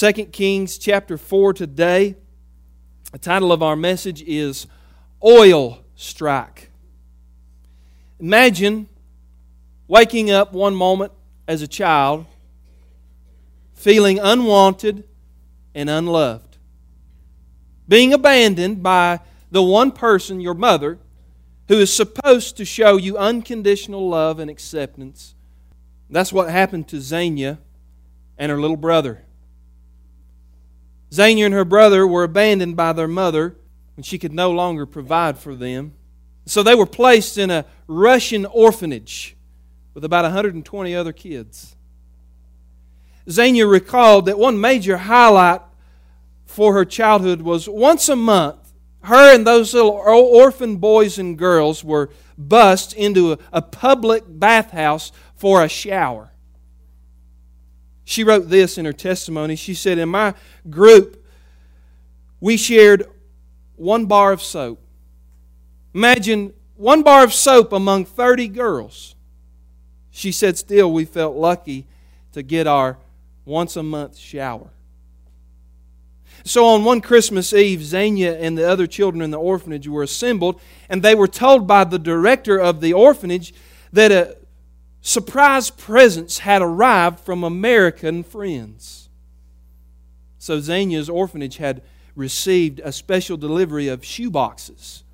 2 Kings chapter 4 today. The title of our message is Oil Strike. Imagine waking up one moment as a child feeling unwanted and unloved, being abandoned by the one person, your mother, who is supposed to show you unconditional love and acceptance. That's what happened to Xenia and her little brother. Xenia and her brother were abandoned by their mother when she could no longer provide for them. So they were placed in a Russian orphanage with about 120 other kids. Xenia recalled that one major highlight for her childhood was once a month, her and those little orphan boys and girls were bussed into a, a public bathhouse for a shower. She wrote this in her testimony. She said, In my group, we shared one bar of soap. Imagine one bar of soap among 30 girls. She said, Still, we felt lucky to get our once a month shower. So on one Christmas Eve, Xenia and the other children in the orphanage were assembled, and they were told by the director of the orphanage that a surprise presents had arrived from American friends. So Xenia's orphanage had received a special delivery of shoe boxes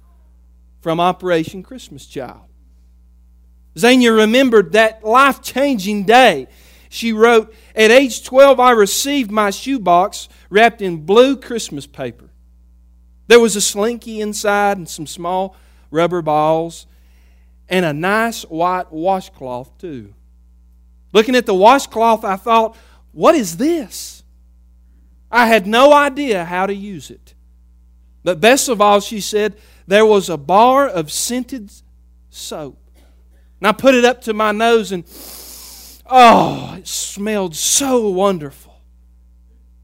from Operation Christmas Child. Xenia remembered that life changing day. She wrote, At age 12, I received my shoebox wrapped in blue Christmas paper. There was a slinky inside and some small rubber balls and a nice white washcloth, too. Looking at the washcloth, I thought, what is this? I had no idea how to use it. But best of all, she said, there was a bar of scented soap. And I put it up to my nose, and oh, it smelled so wonderful.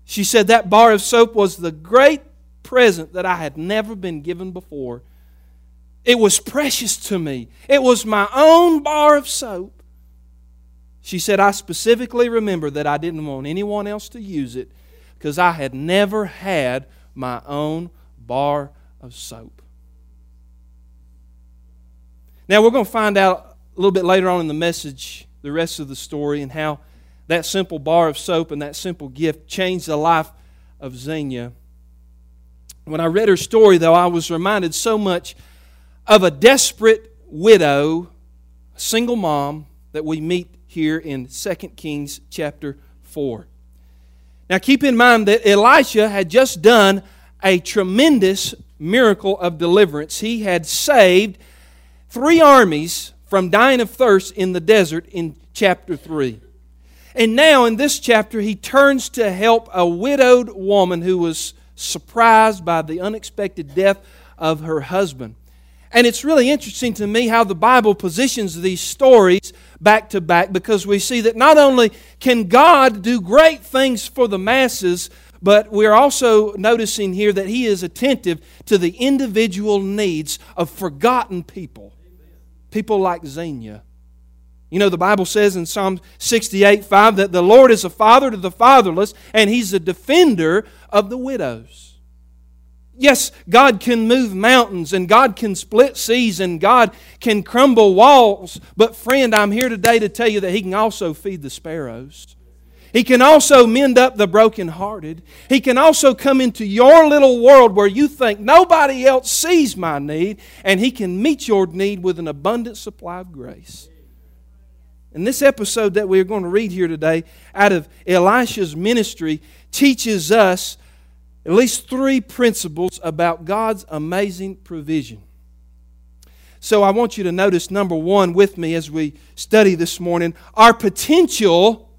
She said that bar of soap was the great present that I had never been given before. It was precious to me. It was my own bar of soap. She said, I specifically remember that I didn't want anyone else to use it because I had never had my own bar of soap. Now, we're going to find out a little bit later on in the message the rest of the story and how that simple bar of soap and that simple gift changed the life of Xenia. When I read her story, though, I was reminded so much of a desperate widow, a single mom that we meet here in 2 Kings chapter 4. Now keep in mind that Elisha had just done a tremendous miracle of deliverance. He had saved three armies from dying of thirst in the desert in chapter 3. And now in this chapter, he turns to help a widowed woman who was surprised by the unexpected death of her husband. And it's really interesting to me how the Bible positions these stories back to back because we see that not only can God do great things for the masses, but we're also noticing here that He is attentive to the individual needs of forgotten people. People like Xenia. You know, the Bible says in Psalm 68 5 that the Lord is a father to the fatherless and He's a defender of the widows. Yes, God can move mountains and God can split seas and God can crumble walls. But, friend, I'm here today to tell you that He can also feed the sparrows. He can also mend up the brokenhearted. He can also come into your little world where you think nobody else sees my need, and He can meet your need with an abundant supply of grace. And this episode that we're going to read here today out of Elisha's ministry teaches us at least three principles about God's amazing provision. So I want you to notice number one with me as we study this morning our potential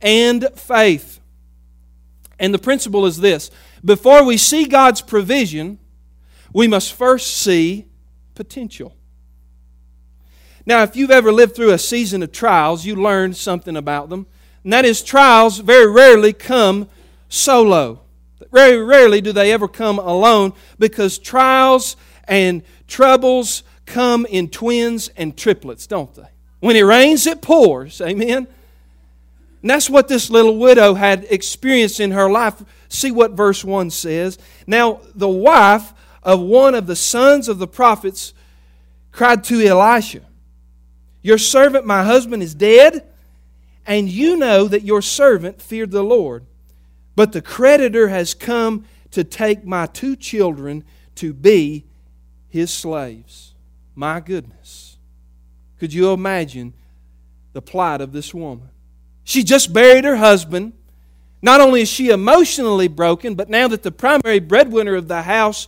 and faith. And the principle is this before we see God's provision, we must first see potential. Now, if you've ever lived through a season of trials, you learn something about them. And that is, trials very rarely come solo. Very rarely do they ever come alone because trials and troubles come in twins and triplets, don't they? When it rains, it pours. Amen. And that's what this little widow had experienced in her life. See what verse 1 says. Now, the wife of one of the sons of the prophets cried to Elisha, Your servant, my husband, is dead, and you know that your servant feared the Lord. But the creditor has come to take my two children to be his slaves. My goodness. Could you imagine the plight of this woman? She just buried her husband. Not only is she emotionally broken, but now that the primary breadwinner of the house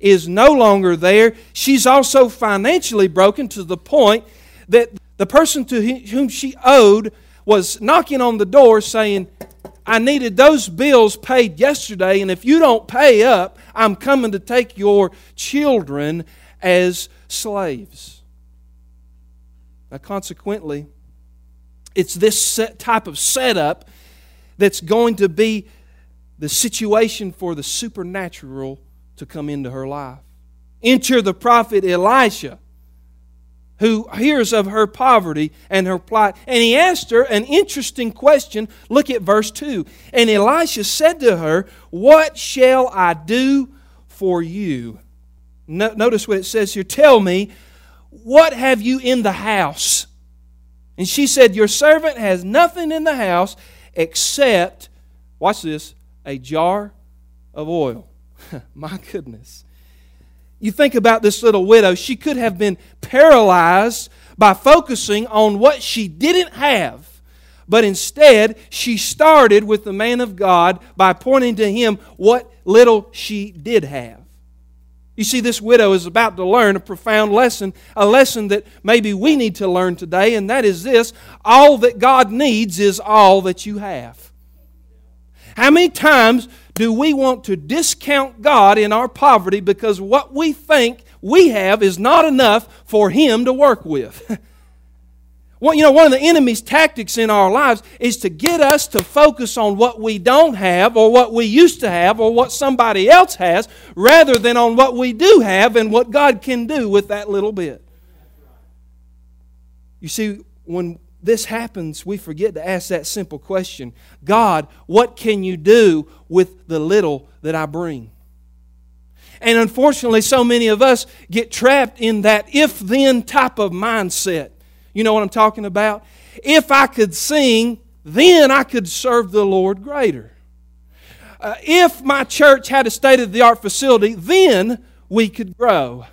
is no longer there, she's also financially broken to the point that the person to whom she owed was knocking on the door saying, I needed those bills paid yesterday, and if you don't pay up, I'm coming to take your children as slaves. Now, consequently, it's this type of setup that's going to be the situation for the supernatural to come into her life. Enter the prophet Elisha, who hears of her poverty and her plight. And he asked her an interesting question. Look at verse 2. And Elisha said to her, What shall I do for you? notice what it says here. Tell me, what have you in the house? And she said, Your servant has nothing in the house except, watch this, a jar of oil. My goodness. You think about this little widow, she could have been paralyzed by focusing on what she didn't have. But instead, she started with the man of God by pointing to him what little she did have. You see, this widow is about to learn a profound lesson, a lesson that maybe we need to learn today, and that is this all that God needs is all that you have. How many times do we want to discount God in our poverty because what we think we have is not enough for Him to work with? Well, you know, one of the enemy's tactics in our lives is to get us to focus on what we don't have or what we used to have or what somebody else has rather than on what we do have and what God can do with that little bit. You see, when this happens, we forget to ask that simple question God, what can you do with the little that I bring? And unfortunately, so many of us get trapped in that if then type of mindset. You know what I'm talking about? If I could sing, then I could serve the Lord greater. Uh, if my church had a state of the art facility, then we could grow.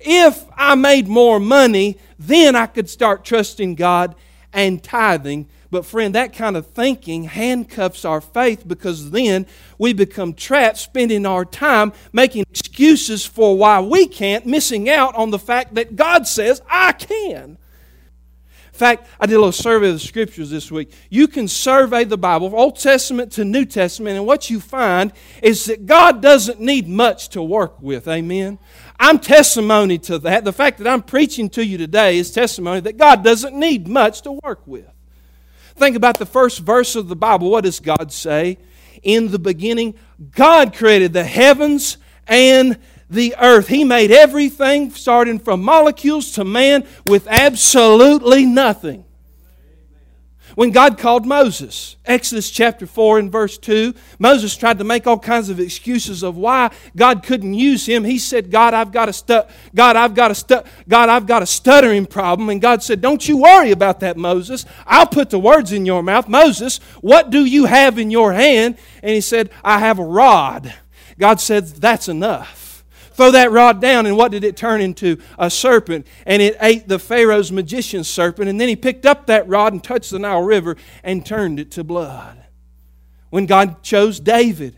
If I made more money, then I could start trusting God and tithing. But, friend, that kind of thinking handcuffs our faith because then we become trapped spending our time making excuses for why we can't, missing out on the fact that God says, I can. In fact, I did a little survey of the scriptures this week. You can survey the Bible, Old Testament to New Testament, and what you find is that God doesn't need much to work with. Amen. I'm testimony to that. The fact that I'm preaching to you today is testimony that God doesn't need much to work with. Think about the first verse of the Bible. What does God say? In the beginning, God created the heavens and the earth. He made everything, starting from molecules to man, with absolutely nothing. When God called Moses, Exodus chapter 4 and verse 2, Moses tried to make all kinds of excuses of why God couldn't use him. He said, God, I've got a stu- God, I've got a stu- God, I've got a stuttering problem. And God said, Don't you worry about that, Moses. I'll put the words in your mouth. Moses, what do you have in your hand? And he said, I have a rod. God said, That's enough throw that rod down, and what did it turn into? A serpent. And it ate the Pharaoh's magician's serpent. And then he picked up that rod and touched the Nile River and turned it to blood. When God chose David,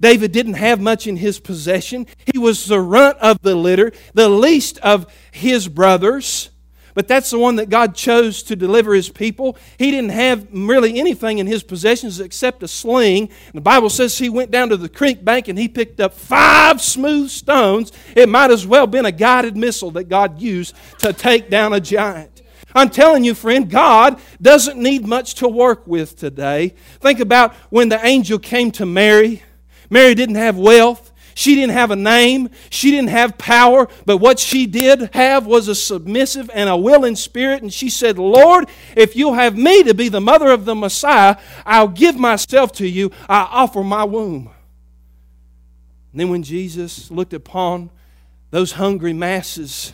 David didn't have much in his possession. He was the runt of the litter, the least of his brothers but that's the one that God chose to deliver his people. He didn't have really anything in his possessions except a sling. And The Bible says he went down to the creek bank and he picked up five smooth stones. It might as well have been a guided missile that God used to take down a giant. I'm telling you, friend, God doesn't need much to work with today. Think about when the angel came to Mary. Mary didn't have wealth. She didn't have a name. She didn't have power. But what she did have was a submissive and a willing spirit. And she said, Lord, if you'll have me to be the mother of the Messiah, I'll give myself to you. I offer my womb. And then when Jesus looked upon those hungry masses,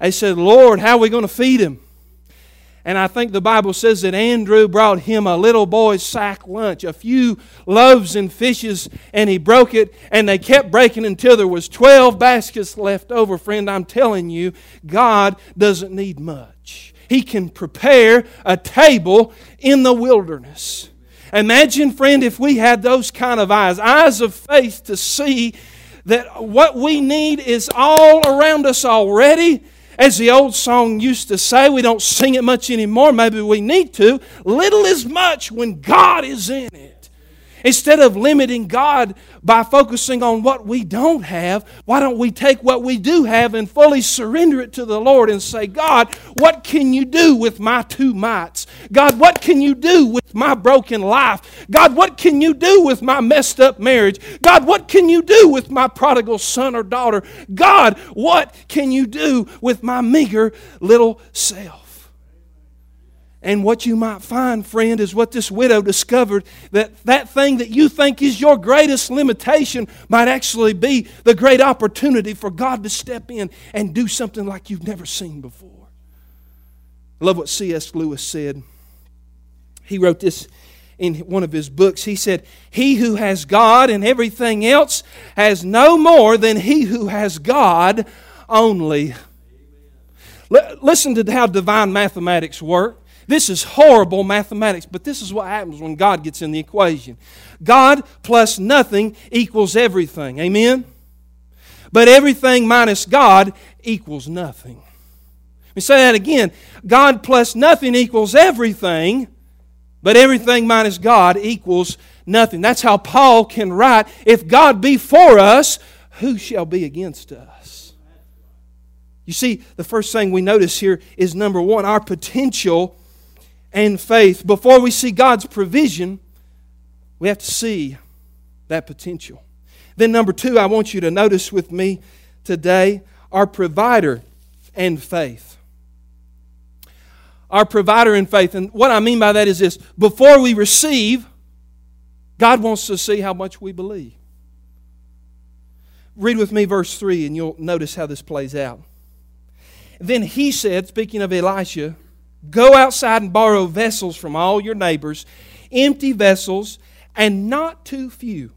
they said, Lord, how are we going to feed him? And I think the Bible says that Andrew brought him a little boy's sack lunch, a few loaves and fishes, and he broke it, and they kept breaking until there was 12 baskets left over. Friend, I'm telling you, God doesn't need much. He can prepare a table in the wilderness. Imagine, friend, if we had those kind of eyes, eyes of faith to see that what we need is all around us already as the old song used to say, we don't sing it much anymore. Maybe we need to. Little is much when God is in it. Instead of limiting God by focusing on what we don't have, why don't we take what we do have and fully surrender it to the Lord and say, God, what can you do with my two mites? God, what can you do with my broken life? God, what can you do with my messed up marriage? God, what can you do with my prodigal son or daughter? God, what can you do with my meager little self? And what you might find, friend, is what this widow discovered that that thing that you think is your greatest limitation might actually be the great opportunity for God to step in and do something like you've never seen before. I love what C.S. Lewis said. He wrote this in one of his books. He said, He who has God and everything else has no more than he who has God only. L- listen to how divine mathematics work. This is horrible mathematics, but this is what happens when God gets in the equation. God plus nothing equals everything. Amen? But everything minus God equals nothing. Let me say that again. God plus nothing equals everything, but everything minus God equals nothing. That's how Paul can write If God be for us, who shall be against us? You see, the first thing we notice here is number one, our potential and faith. Before we see God's provision, we have to see that potential. Then, number two, I want you to notice with me today our provider and faith. Our provider and faith. And what I mean by that is this before we receive, God wants to see how much we believe. Read with me verse 3, and you'll notice how this plays out. Then he said, speaking of Elisha, Go outside and borrow vessels from all your neighbors, empty vessels, and not too few.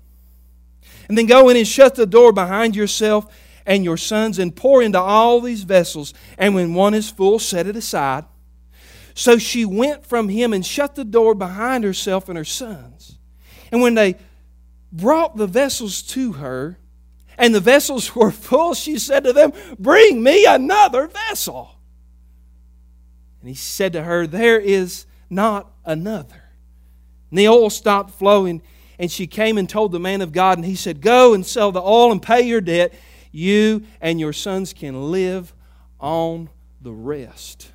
And then go in and shut the door behind yourself and your sons and pour into all these vessels. And when one is full, set it aside. So she went from him and shut the door behind herself and her sons. And when they brought the vessels to her, and the vessels were full, she said to them, Bring me another vessel. And he said to her, There is not another. And the oil stopped flowing, and she came and told the man of God, and he said, Go and sell the oil and pay your debt. You and your sons can live on the rest.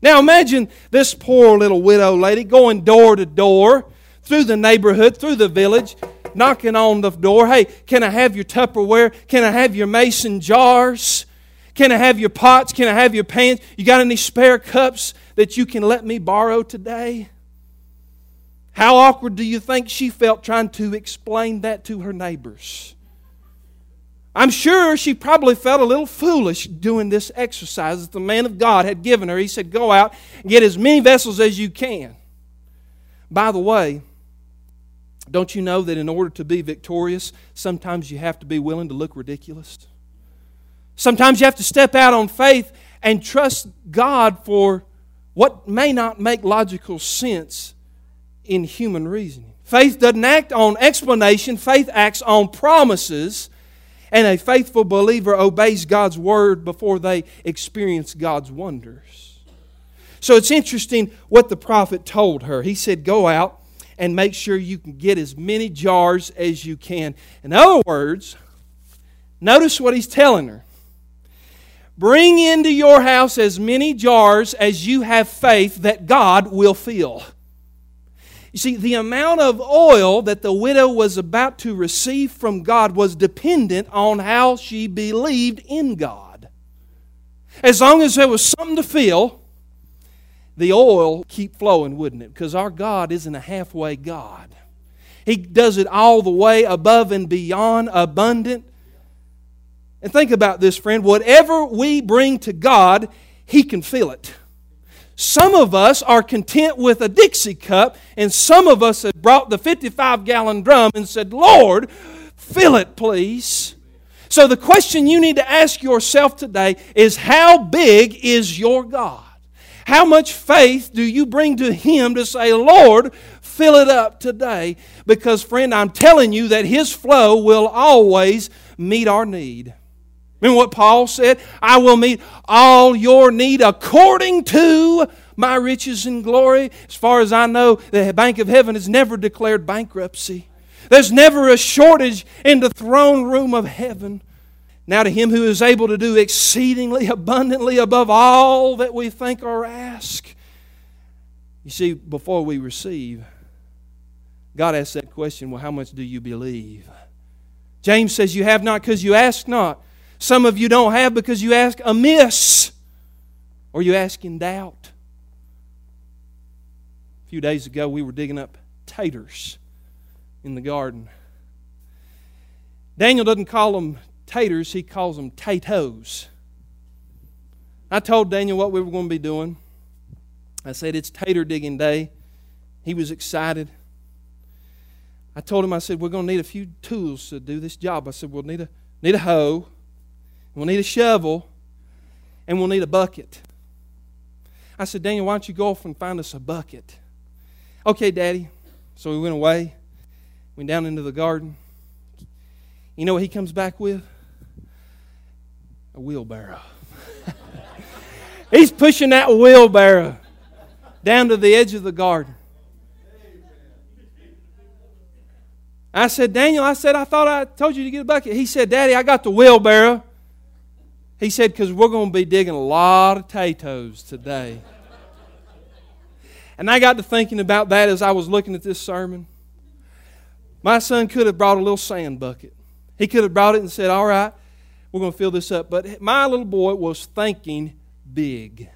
Now imagine this poor little widow lady going door to door through the neighborhood, through the village, knocking on the door. Hey, can I have your Tupperware? Can I have your mason jars? Can I have your pots? Can I have your pans? You got any spare cups that you can let me borrow today? How awkward do you think she felt trying to explain that to her neighbors? I'm sure she probably felt a little foolish doing this exercise that the man of God had given her. He said, Go out and get as many vessels as you can. By the way, don't you know that in order to be victorious, sometimes you have to be willing to look ridiculous? Sometimes you have to step out on faith and trust God for what may not make logical sense in human reasoning. Faith doesn't act on explanation, faith acts on promises, and a faithful believer obeys God's word before they experience God's wonders. So it's interesting what the prophet told her. He said, Go out and make sure you can get as many jars as you can. In other words, notice what he's telling her. Bring into your house as many jars as you have faith that God will fill. You see, the amount of oil that the widow was about to receive from God was dependent on how she believed in God. As long as there was something to fill, the oil keep flowing, wouldn't it? Because our God isn't a halfway God. He does it all the way above and beyond abundant. And think about this, friend. Whatever we bring to God, He can fill it. Some of us are content with a Dixie cup, and some of us have brought the 55 gallon drum and said, Lord, fill it, please. So the question you need to ask yourself today is how big is your God? How much faith do you bring to Him to say, Lord, fill it up today? Because, friend, I'm telling you that His flow will always meet our need. Remember what Paul said? I will meet all your need according to my riches and glory. As far as I know, the Bank of Heaven has never declared bankruptcy. There's never a shortage in the throne room of heaven. Now, to him who is able to do exceedingly abundantly above all that we think or ask. You see, before we receive, God asks that question well, how much do you believe? James says, You have not because you ask not. Some of you don't have because you ask amiss or you ask in doubt. A few days ago, we were digging up taters in the garden. Daniel doesn't call them taters, he calls them tatos. I told Daniel what we were going to be doing. I said, It's tater digging day. He was excited. I told him, I said, We're going to need a few tools to do this job. I said, We'll need a, need a hoe. We'll need a shovel and we'll need a bucket. I said, Daniel, why don't you go off and find us a bucket? Okay, Daddy. So we went away, went down into the garden. You know what he comes back with? A wheelbarrow. He's pushing that wheelbarrow down to the edge of the garden. I said, Daniel, I said, I thought I told you to get a bucket. He said, Daddy, I got the wheelbarrow. He said, because we're going to be digging a lot of potatoes today. and I got to thinking about that as I was looking at this sermon. My son could have brought a little sand bucket. He could have brought it and said, All right, we're going to fill this up. But my little boy was thinking big.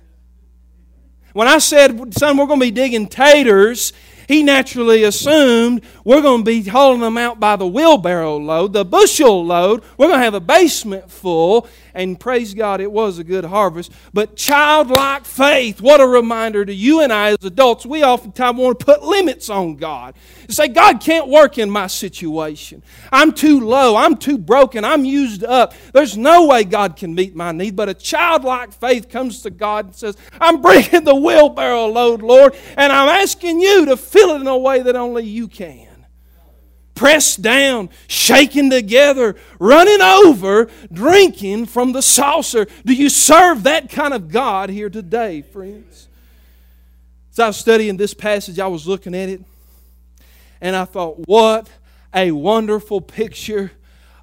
When I said, Son, we're going to be digging taters, he naturally assumed we're going to be hauling them out by the wheelbarrow load, the bushel load. We're going to have a basement full. And praise God, it was a good harvest. But childlike faith, what a reminder to you and I as adults. We oftentimes want to put limits on God. And say, God can't work in my situation. I'm too low. I'm too broken. I'm used up. There's no way God can meet my need. But a childlike faith comes to God and says, I'm bringing the wheelbarrow load, Lord, and I'm asking you to fill it in a way that only you can pressed down, shaken together, running over, drinking from the saucer. Do you serve that kind of God here today, friends? As I was studying this passage, I was looking at it, and I thought, what a wonderful picture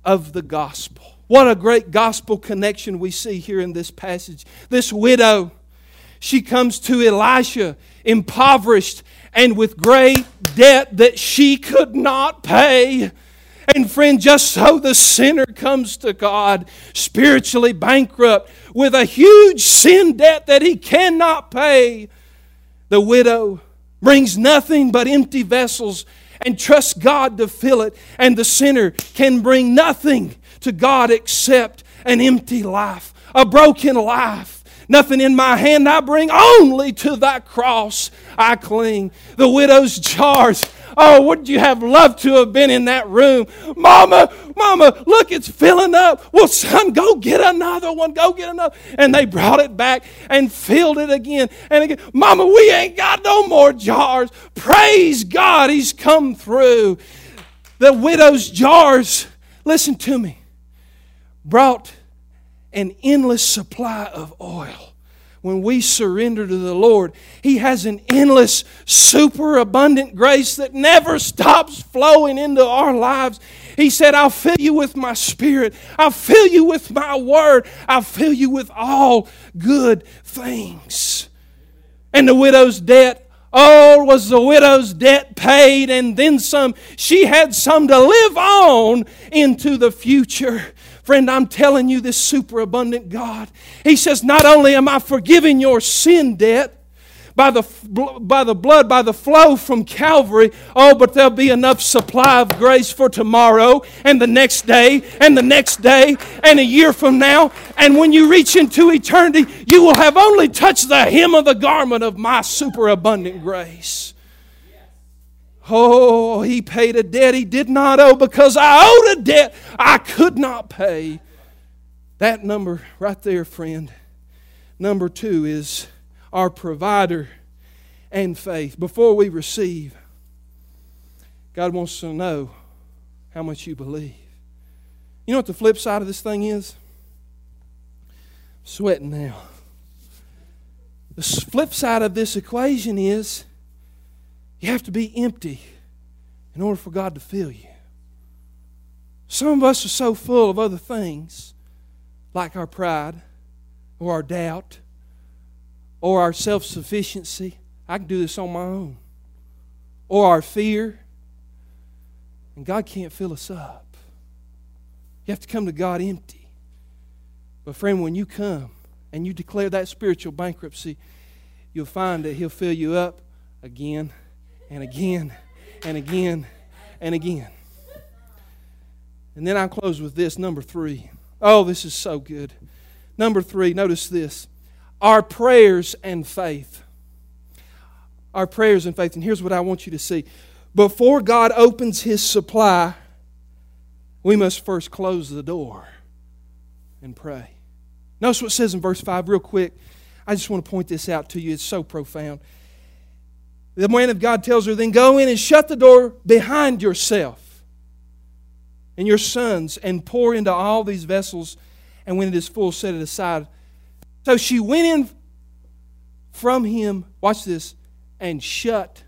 of the gospel. What a great gospel connection we see here in this passage. This widow, she comes to Elisha impoverished and with great debt that she could not pay. And friend, just so the sinner comes to God spiritually bankrupt with a huge sin debt that he cannot pay, the widow brings nothing but empty vessels and trusts God to fill it. And the sinner can bring nothing to God except an empty life, a broken life. Nothing in my hand I bring, only to thy cross I cling. The widow's jars. Oh, wouldn't you have loved to have been in that room? Mama, Mama, look, it's filling up. Well, son, go get another one. Go get another. And they brought it back and filled it again and again. Mama, we ain't got no more jars. Praise God, He's come through. The widow's jars, listen to me, brought an endless supply of oil. When we surrender to the Lord, He has an endless, superabundant grace that never stops flowing into our lives. He said, I'll fill you with my spirit. I'll fill you with my word. I'll fill you with all good things. And the widow's debt Oh, was the widow's debt paid and then some? She had some to live on into the future. Friend, I'm telling you, this superabundant God, He says, Not only am I forgiving your sin debt, by the, by the blood, by the flow from Calvary. Oh, but there'll be enough supply of grace for tomorrow and the next day and the next day and a year from now. And when you reach into eternity, you will have only touched the hem of the garment of my superabundant grace. Oh, he paid a debt he did not owe because I owed a debt I could not pay. That number right there, friend. Number two is our provider and faith. Before we receive, God wants to know how much you believe. You know what the flip side of this thing is? sweating now. The flip side of this equation is you have to be empty in order for God to fill you. Some of us are so full of other things, like our pride or our doubt or our self sufficiency. I can do this on my own. Or our fear. And God can't fill us up. You have to come to God empty. But, friend, when you come and you declare that spiritual bankruptcy, you'll find that He'll fill you up again and again and again and again. And then I'll close with this number three. Oh, this is so good. Number three, notice this our prayers and faith. Our prayers and faith. And here's what I want you to see before God opens His supply, we must first close the door and pray. Notice what it says in verse 5, real quick. I just want to point this out to you. It's so profound. The man of God tells her, Then go in and shut the door behind yourself and your sons, and pour into all these vessels, and when it is full, set it aside. So she went in from him, watch this, and shut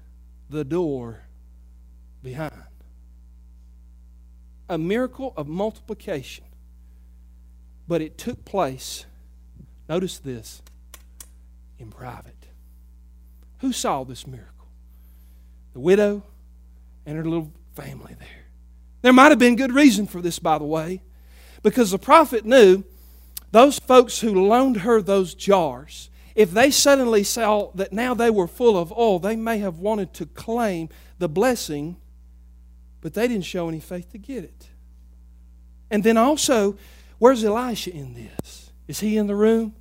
the door behind. A miracle of multiplication. But it took place, notice this, in private. Who saw this miracle? The widow and her little family there. There might have been good reason for this, by the way, because the prophet knew those folks who loaned her those jars, if they suddenly saw that now they were full of oil, they may have wanted to claim the blessing, but they didn't show any faith to get it. And then also, where's Elisha in this? Is he in the room?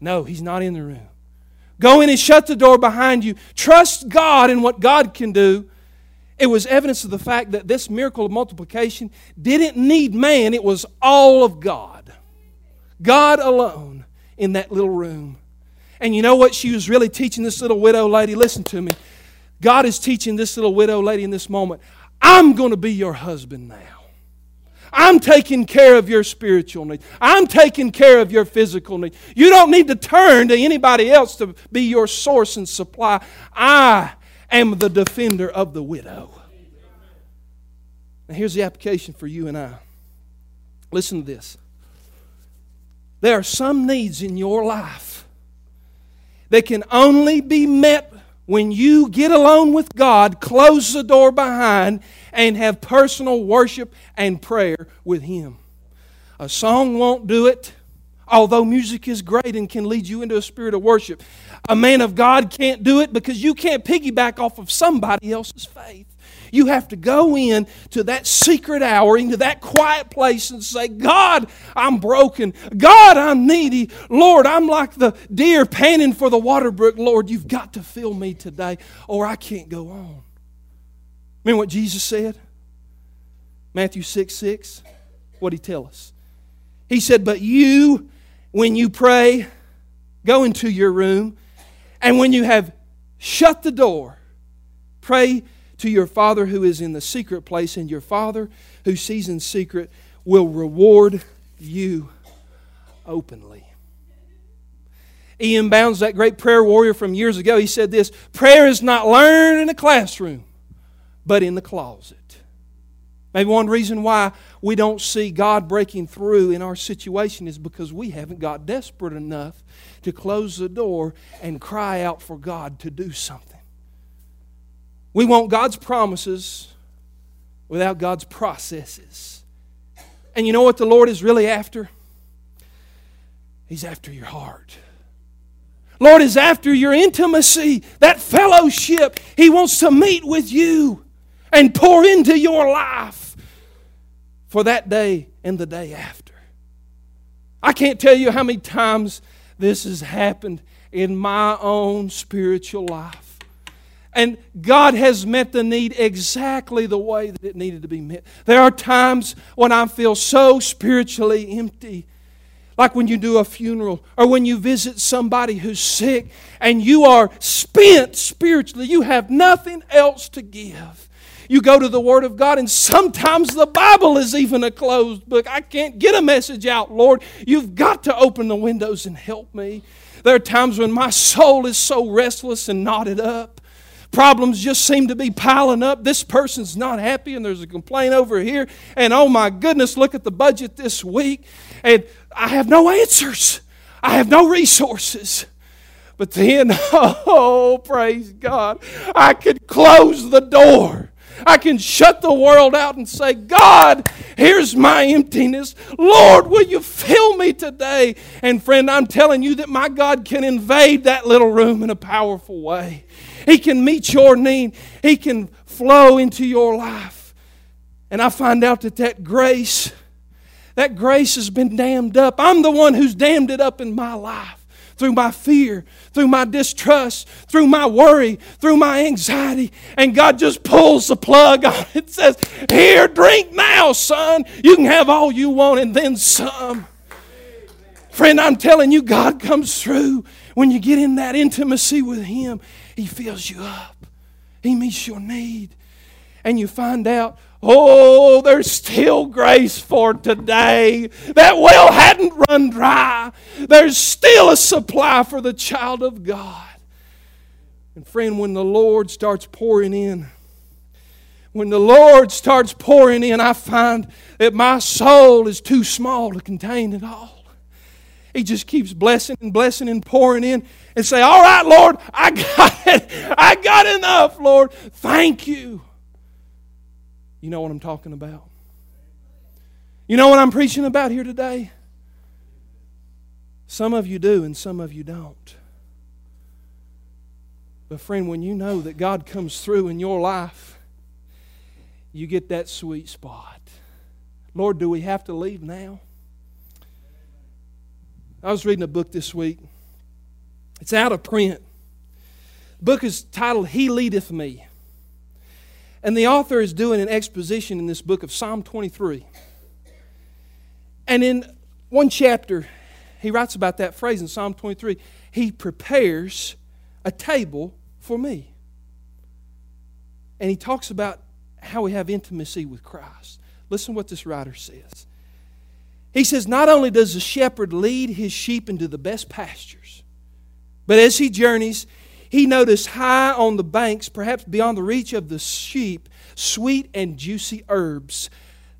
No, he's not in the room. Go in and shut the door behind you. Trust God in what God can do. It was evidence of the fact that this miracle of multiplication didn't need man, it was all of God. God alone in that little room. And you know what she was really teaching this little widow lady? Listen to me. God is teaching this little widow lady in this moment I'm going to be your husband now. I'm taking care of your spiritual needs. I'm taking care of your physical needs. You don't need to turn to anybody else to be your source and supply. I am the defender of the widow. Now, here's the application for you and I. Listen to this. There are some needs in your life that can only be met when you get alone with God, close the door behind, and have personal worship and prayer with Him. A song won't do it, although music is great and can lead you into a spirit of worship. A man of God can't do it because you can't piggyback off of somebody else's faith. You have to go in to that secret hour, into that quiet place, and say, God, I'm broken. God, I'm needy. Lord, I'm like the deer panting for the water brook. Lord, you've got to fill me today, or I can't go on. Remember what Jesus said? Matthew 6 6. What did he tell us? He said, But you, when you pray, go into your room, and when you have shut the door, pray to your Father who is in the secret place, and your Father who sees in secret will reward you openly. E.M. Bounds, that great prayer warrior from years ago, he said this Prayer is not learned in a classroom, but in the closet. Maybe one reason why we don't see God breaking through in our situation is because we haven't got desperate enough to close the door and cry out for God to do something. We want God's promises without God's processes. And you know what the Lord is really after? He's after your heart. Lord is after your intimacy, that fellowship. He wants to meet with you and pour into your life for that day and the day after. I can't tell you how many times this has happened in my own spiritual life. And God has met the need exactly the way that it needed to be met. There are times when I feel so spiritually empty like when you do a funeral or when you visit somebody who's sick and you are spent spiritually. You have nothing else to give. You go to the Word of God, and sometimes the Bible is even a closed book. I can't get a message out, Lord. You've got to open the windows and help me. There are times when my soul is so restless and knotted up. Problems just seem to be piling up. This person's not happy, and there's a complaint over here. And oh my goodness, look at the budget this week. And I have no answers, I have no resources. But then, oh, praise God, I could close the door. I can shut the world out and say, God, here's my emptiness. Lord, will you fill me today? And friend, I'm telling you that my God can invade that little room in a powerful way. He can meet your need, He can flow into your life. And I find out that that grace that grace has been dammed up. I'm the one who's dammed it up in my life through my fear, through my distrust, through my worry, through my anxiety. And God just pulls the plug on it says, Here, drink now, son. You can have all you want and then some. Friend, I'm telling you, God comes through when you get in that intimacy with Him. He fills you up, He meets your need. And you find out Oh, there's still grace for today. That well hadn't run dry. There's still a supply for the child of God. And, friend, when the Lord starts pouring in, when the Lord starts pouring in, I find that my soul is too small to contain it all. He just keeps blessing and blessing and pouring in and say, All right, Lord, I got it. I got enough, Lord. Thank you. You know what I'm talking about? You know what I'm preaching about here today? Some of you do, and some of you don't. But, friend, when you know that God comes through in your life, you get that sweet spot. Lord, do we have to leave now? I was reading a book this week. It's out of print. The book is titled He Leadeth Me. And the author is doing an exposition in this book of Psalm 23. And in one chapter, he writes about that phrase in Psalm 23 He prepares a table for me. And he talks about how we have intimacy with Christ. Listen what this writer says. He says, Not only does the shepherd lead his sheep into the best pastures, but as he journeys, he noticed high on the banks, perhaps beyond the reach of the sheep, sweet and juicy herbs,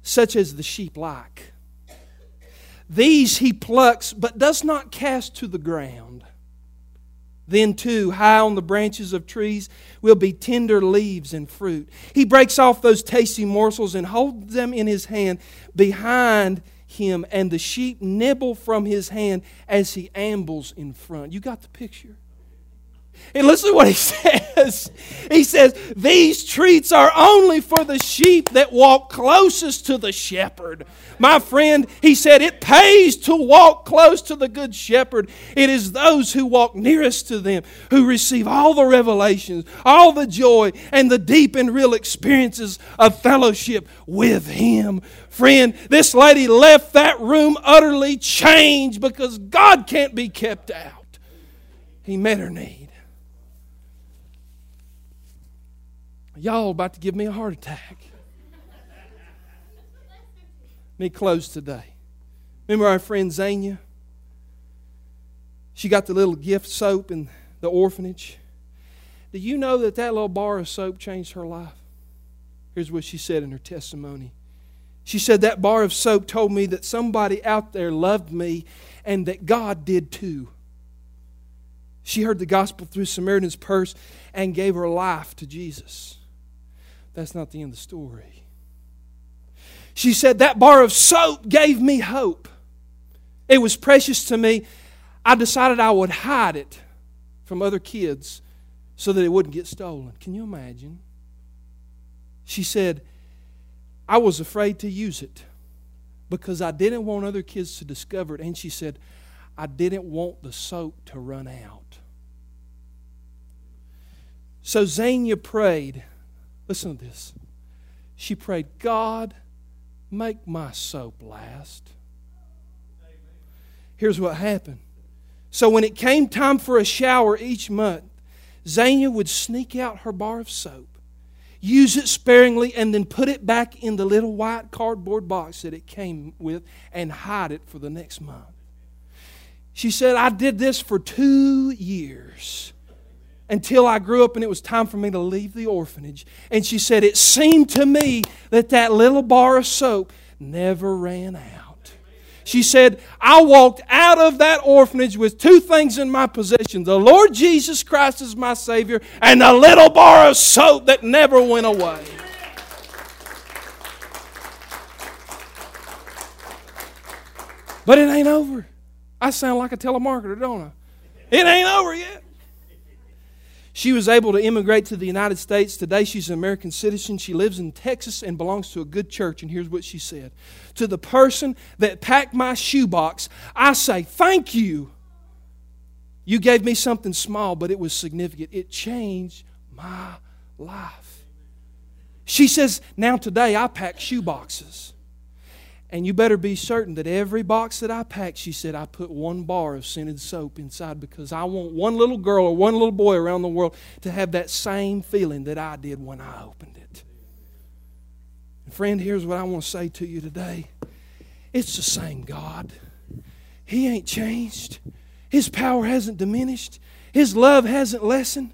such as the sheep like. These he plucks, but does not cast to the ground. Then, too, high on the branches of trees will be tender leaves and fruit. He breaks off those tasty morsels and holds them in his hand behind him, and the sheep nibble from his hand as he ambles in front. You got the picture? And listen to what he says. He says, These treats are only for the sheep that walk closest to the shepherd. My friend, he said, it pays to walk close to the good shepherd. It is those who walk nearest to them who receive all the revelations, all the joy, and the deep and real experiences of fellowship with him. Friend, this lady left that room utterly changed because God can't be kept out. He met her need. Y'all about to give me a heart attack. me close today. Remember our friend Xenia? She got the little gift soap in the orphanage. Do you know that that little bar of soap changed her life? Here's what she said in her testimony. She said, That bar of soap told me that somebody out there loved me and that God did too. She heard the gospel through Samaritan's purse and gave her life to Jesus. That's not the end of the story. She said, That bar of soap gave me hope. It was precious to me. I decided I would hide it from other kids so that it wouldn't get stolen. Can you imagine? She said, I was afraid to use it because I didn't want other kids to discover it. And she said, I didn't want the soap to run out. So Xenia prayed. Listen to this. She prayed, God, make my soap last. Here's what happened. So when it came time for a shower each month, Xenia would sneak out her bar of soap use it sparingly, and then put it back in the little white cardboard box that it came with and hide it for the next month. She said, I did this for two years until I grew up and it was time for me to leave the orphanage. And she said, It seemed to me that that little bar of soap never ran out. She said, I walked out of that orphanage with two things in my possession the Lord Jesus Christ as my Savior, and a little bar of soap that never went away. But it ain't over. I sound like a telemarketer, don't I? It ain't over yet. She was able to immigrate to the United States. Today, she's an American citizen. She lives in Texas and belongs to a good church. And here's what she said To the person that packed my shoebox, I say, Thank you. You gave me something small, but it was significant. It changed my life. She says, Now today, I pack shoeboxes. And you better be certain that every box that I pack, she said, I put one bar of scented soap inside because I want one little girl or one little boy around the world to have that same feeling that I did when I opened it. And friend, here's what I want to say to you today it's the same God. He ain't changed, His power hasn't diminished, His love hasn't lessened.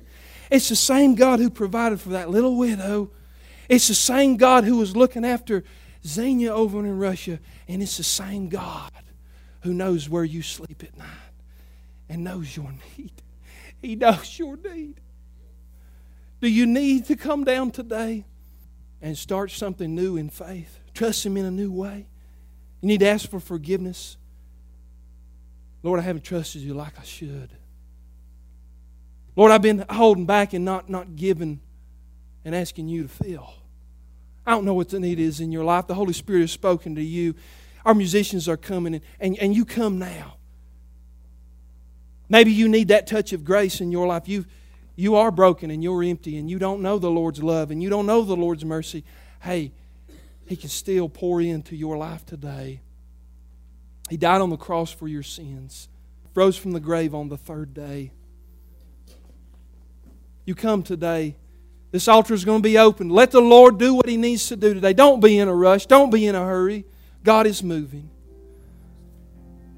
It's the same God who provided for that little widow. It's the same God who was looking after Xenia over in Russia, and it's the same God who knows where you sleep at night and knows your need. He knows your need. Do you need to come down today and start something new in faith? Trust Him in a new way. You need to ask for forgiveness. Lord, I haven't trusted you like I should. Lord, I've been holding back and not, not giving and asking you to fill. I don't know what the need is in your life. The Holy Spirit has spoken to you. Our musicians are coming, and, and, and you come now. Maybe you need that touch of grace in your life. You, you are broken and you're empty, and you don't know the Lord's love, and you don't know the Lord's mercy. Hey, He can still pour into your life today. He died on the cross for your sins, rose from the grave on the third day. You come today this altar is going to be open. Let the Lord do what He needs to do today. Don't be in a rush. Don't be in a hurry. God is moving.